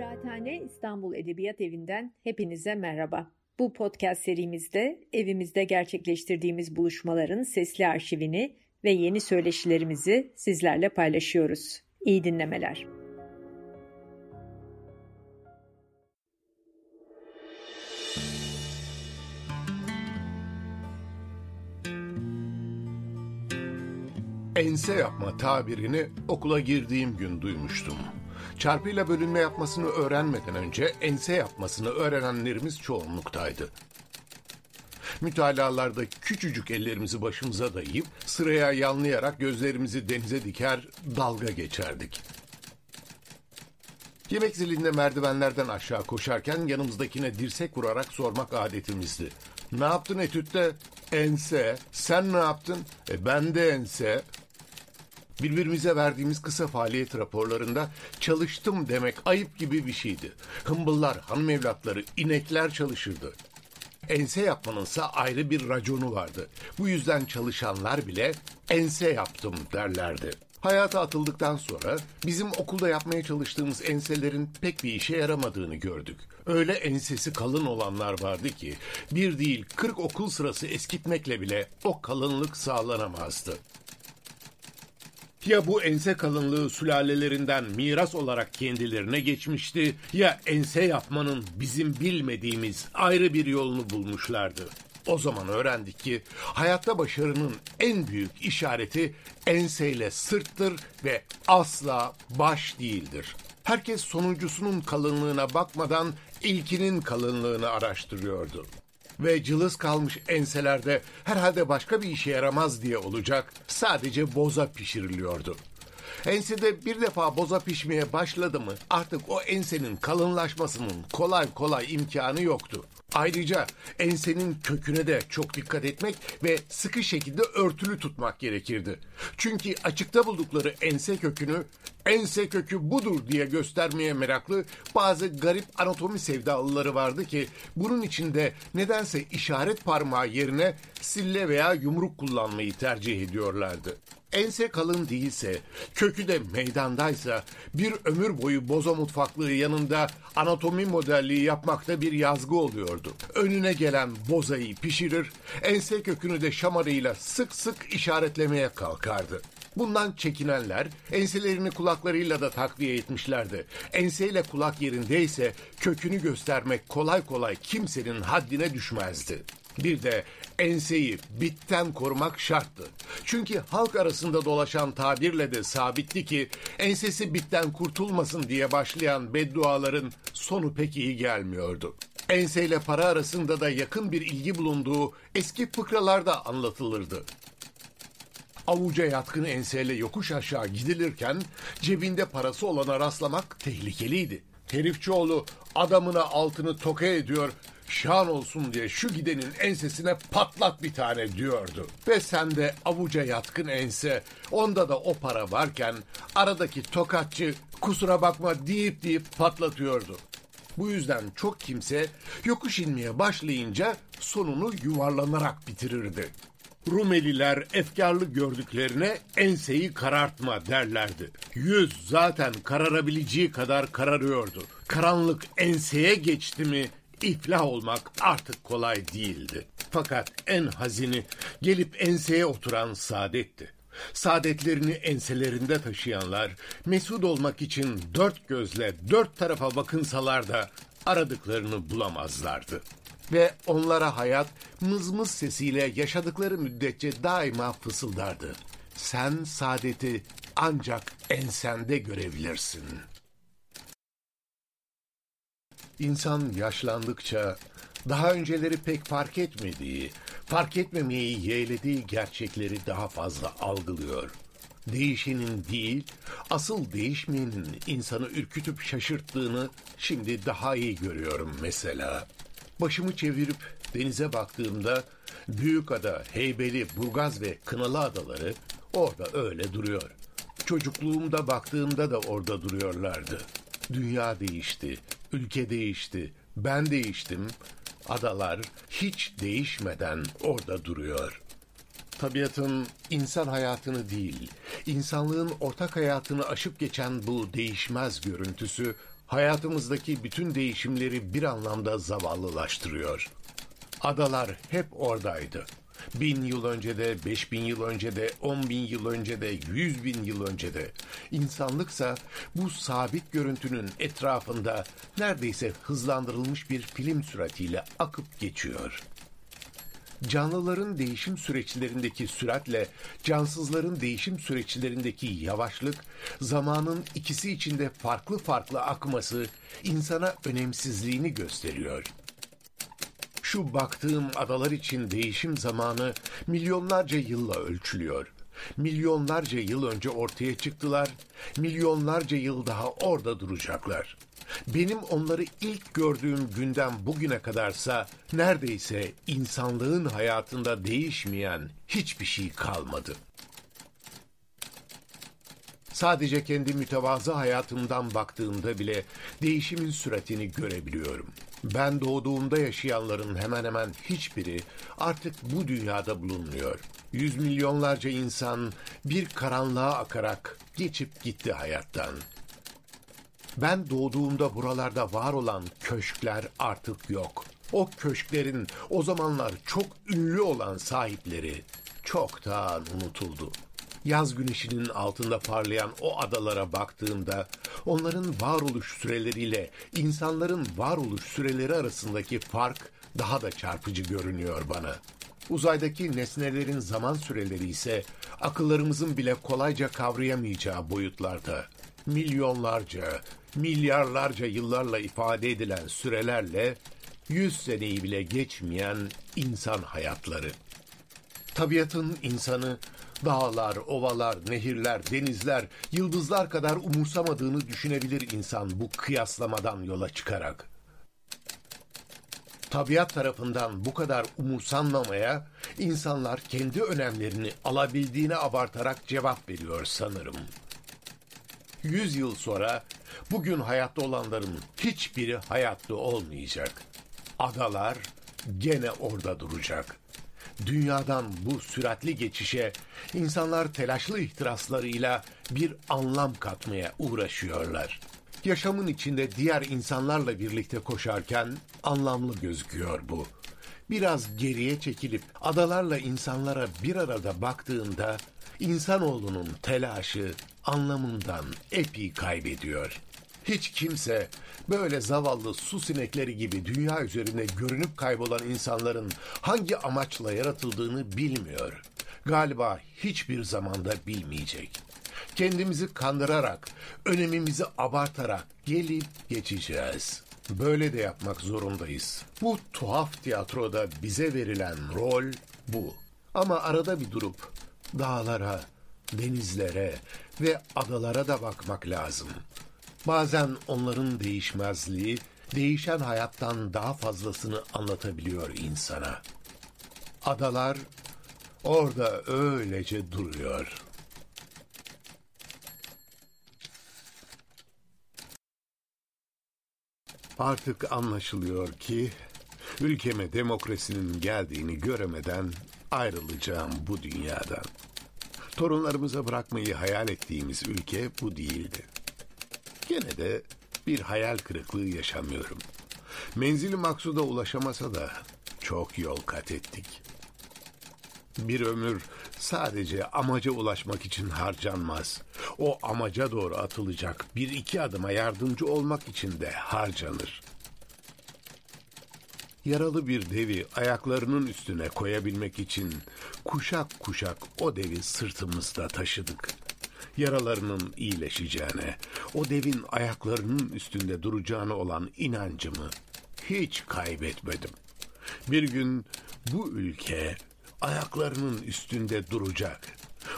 Kıraathane İstanbul Edebiyat Evi'nden hepinize merhaba. Bu podcast serimizde evimizde gerçekleştirdiğimiz buluşmaların sesli arşivini ve yeni söyleşilerimizi sizlerle paylaşıyoruz. İyi dinlemeler. Ense yapma tabirini okula girdiğim gün duymuştum. Çarpıyla bölünme yapmasını öğrenmeden önce ense yapmasını öğrenenlerimiz çoğunluktaydı. Mütalalarda küçücük ellerimizi başımıza dayayıp sıraya yanlayarak gözlerimizi denize diker dalga geçerdik. Yemek zilinde merdivenlerden aşağı koşarken yanımızdakine dirsek vurarak sormak adetimizdi. Ne yaptın etütte? Ense. Sen ne yaptın? E ben de ense. Birbirimize verdiğimiz kısa faaliyet raporlarında çalıştım demek ayıp gibi bir şeydi. Hımbıllar, hanım evlatları, inekler çalışırdı. Ense yapmanınsa ayrı bir raconu vardı. Bu yüzden çalışanlar bile ense yaptım derlerdi. Hayata atıldıktan sonra bizim okulda yapmaya çalıştığımız enselerin pek bir işe yaramadığını gördük. Öyle ensesi kalın olanlar vardı ki bir değil 40 okul sırası eskitmekle bile o kalınlık sağlanamazdı. Ya bu ense kalınlığı sülalelerinden miras olarak kendilerine geçmişti ya ense yapmanın bizim bilmediğimiz ayrı bir yolunu bulmuşlardı. O zaman öğrendik ki hayatta başarının en büyük işareti enseyle sırttır ve asla baş değildir. Herkes sonuncusunun kalınlığına bakmadan ilkinin kalınlığını araştırıyordu ve cılız kalmış enselerde herhalde başka bir işe yaramaz diye olacak sadece boza pişiriliyordu. Ensede bir defa boza pişmeye başladı mı artık o ensenin kalınlaşmasının kolay kolay imkanı yoktu. Ayrıca ensenin köküne de çok dikkat etmek ve sıkı şekilde örtülü tutmak gerekirdi. Çünkü açıkta buldukları ense kökünü ense kökü budur diye göstermeye meraklı bazı garip anatomi sevdalıları vardı ki bunun içinde nedense işaret parmağı yerine sille veya yumruk kullanmayı tercih ediyorlardı. Ense kalın değilse, kökü de meydandaysa bir ömür boyu boza mutfaklığı yanında anatomi modelliği yapmakta bir yazgı oluyordu. Önüne gelen bozayı pişirir, ense kökünü de şamarıyla sık sık işaretlemeye kalkardı. Bundan çekinenler enselerini kulaklarıyla da takviye etmişlerdi. Enseyle kulak yerindeyse kökünü göstermek kolay kolay kimsenin haddine düşmezdi. Bir de enseyi bitten korumak şarttı. Çünkü halk arasında dolaşan tabirle de sabitti ki ensesi bitten kurtulmasın diye başlayan bedduaların sonu pek iyi gelmiyordu. Enseyle para arasında da yakın bir ilgi bulunduğu eski fıkralarda anlatılırdı. Avuca yatkın enseyle yokuş aşağı gidilirken cebinde parası olana rastlamak tehlikeliydi. Herifçioğlu adamına altını toka ediyor, şan olsun diye şu gidenin ensesine patlat bir tane diyordu. Ve sen de avuca yatkın ense, onda da o para varken aradaki tokatçı kusura bakma deyip deyip patlatıyordu. Bu yüzden çok kimse yokuş inmeye başlayınca sonunu yuvarlanarak bitirirdi. Rumeliler efkarlı gördüklerine enseyi karartma derlerdi. Yüz zaten kararabileceği kadar kararıyordu. Karanlık enseye geçti mi iflah olmak artık kolay değildi. Fakat en hazini gelip enseye oturan saadetti. Saadetlerini enselerinde taşıyanlar mesut olmak için dört gözle dört tarafa bakınsalar da aradıklarını bulamazlardı. Ve onlara hayat mızmız sesiyle yaşadıkları müddetçe daima fısıldardı. Sen saadeti ancak ensende görebilirsin. İnsan yaşlandıkça daha önceleri pek fark etmediği, fark etmemeyi yeğlediği gerçekleri daha fazla algılıyor. Değişenin değil, asıl değişmeyenin insanı ürkütüp şaşırttığını şimdi daha iyi görüyorum mesela. Başımı çevirip denize baktığımda Büyükada, Heybeli, Burgaz ve Kınalı adaları orada öyle duruyor. Çocukluğumda baktığımda da orada duruyorlardı. Dünya değişti, ülke değişti, ben değiştim. Adalar hiç değişmeden orada duruyor. Tabiatın insan hayatını değil, insanlığın ortak hayatını aşıp geçen bu değişmez görüntüsü hayatımızdaki bütün değişimleri bir anlamda zavallılaştırıyor. Adalar hep oradaydı. Bin yıl önce de, beş bin yıl önce de, on bin yıl önce de, yüz bin yıl önce de. İnsanlıksa bu sabit görüntünün etrafında neredeyse hızlandırılmış bir film süratiyle akıp geçiyor. Canlıların değişim süreçlerindeki süratle cansızların değişim süreçlerindeki yavaşlık, zamanın ikisi içinde farklı farklı akması insana önemsizliğini gösteriyor. Şu baktığım adalar için değişim zamanı milyonlarca yılla ölçülüyor. Milyonlarca yıl önce ortaya çıktılar, milyonlarca yıl daha orada duracaklar. Benim onları ilk gördüğüm günden bugüne kadarsa neredeyse insanlığın hayatında değişmeyen hiçbir şey kalmadı. Sadece kendi mütevazı hayatımdan baktığımda bile değişimin süratini görebiliyorum. Ben doğduğumda yaşayanların hemen hemen hiçbiri artık bu dünyada bulunmuyor. Yüz milyonlarca insan bir karanlığa akarak geçip gitti hayattan. Ben doğduğumda buralarda var olan köşkler artık yok. O köşklerin o zamanlar çok ünlü olan sahipleri çoktan unutuldu. Yaz güneşinin altında parlayan o adalara baktığımda onların varoluş süreleriyle insanların varoluş süreleri arasındaki fark daha da çarpıcı görünüyor bana. Uzaydaki nesnelerin zaman süreleri ise akıllarımızın bile kolayca kavrayamayacağı boyutlarda. Milyonlarca, milyarlarca yıllarla ifade edilen sürelerle yüz seneyi bile geçmeyen insan hayatları. Tabiatın insanı dağlar, ovalar, nehirler, denizler, yıldızlar kadar umursamadığını düşünebilir insan bu kıyaslamadan yola çıkarak. Tabiat tarafından bu kadar umursanmamaya insanlar kendi önemlerini alabildiğine abartarak cevap veriyor sanırım. Yüz yıl sonra bugün hayatta olanların hiçbiri hayatta olmayacak. Adalar gene orada duracak. Dünyadan bu süratli geçişe insanlar telaşlı ihtiraslarıyla bir anlam katmaya uğraşıyorlar. Yaşamın içinde diğer insanlarla birlikte koşarken anlamlı gözüküyor bu. Biraz geriye çekilip adalarla insanlara bir arada baktığında insanoğlunun telaşı anlamından epi kaybediyor. Hiç kimse böyle zavallı su sinekleri gibi dünya üzerinde görünüp kaybolan insanların hangi amaçla yaratıldığını bilmiyor. Galiba hiçbir zamanda bilmeyecek. Kendimizi kandırarak, önemimizi abartarak gelip geçeceğiz. Böyle de yapmak zorundayız. Bu tuhaf tiyatroda bize verilen rol bu. Ama arada bir durup dağlara, denizlere ve adalara da bakmak lazım. Bazen onların değişmezliği, değişen hayattan daha fazlasını anlatabiliyor insana. Adalar orada öylece duruyor. Artık anlaşılıyor ki ülkeme demokrasinin geldiğini göremeden ayrılacağım bu dünyadan. Torunlarımıza bırakmayı hayal ettiğimiz ülke bu değildi. Gene de bir hayal kırıklığı yaşamıyorum. Menzili maksuda ulaşamasa da çok yol kat ettik. Bir ömür sadece amaca ulaşmak için harcanmaz. O amaca doğru atılacak bir iki adıma yardımcı olmak için de harcanır. Yaralı bir devi ayaklarının üstüne koyabilmek için kuşak kuşak o devi sırtımızda taşıdık. Yaralarının iyileşeceğine, o devin ayaklarının üstünde duracağına olan inancımı hiç kaybetmedim. Bir gün bu ülke ayaklarının üstünde duracak.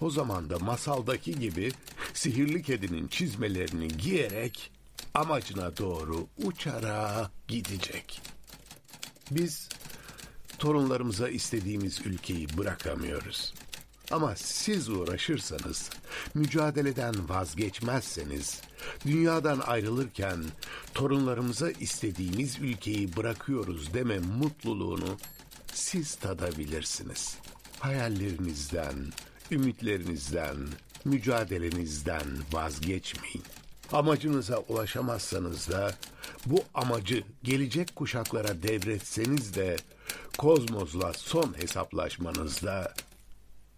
O zaman da masaldaki gibi sihirli kedinin çizmelerini giyerek amacına doğru uçarak gidecek. Biz torunlarımıza istediğimiz ülkeyi bırakamıyoruz. Ama siz uğraşırsanız, mücadeleden vazgeçmezseniz, dünyadan ayrılırken torunlarımıza istediğimiz ülkeyi bırakıyoruz deme mutluluğunu siz tadabilirsiniz. Hayallerinizden, ümitlerinizden, mücadelenizden vazgeçmeyin. Amacınıza ulaşamazsanız da bu amacı gelecek kuşaklara devretseniz de kozmosla son hesaplaşmanızda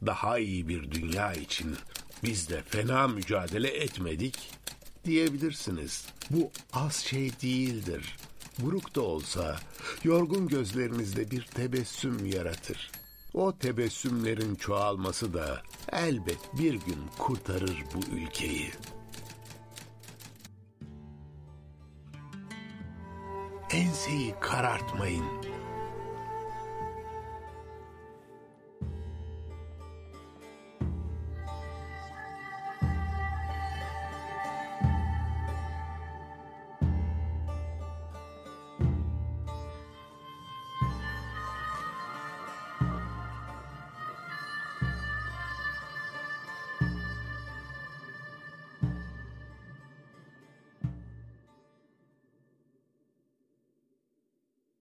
daha iyi bir dünya için biz de fena mücadele etmedik diyebilirsiniz. Bu az şey değildir. Buruk da olsa yorgun gözlerinizde bir tebessüm yaratır. O tebessümlerin çoğalması da elbet bir gün kurtarır bu ülkeyi. Enseyi karartmayın.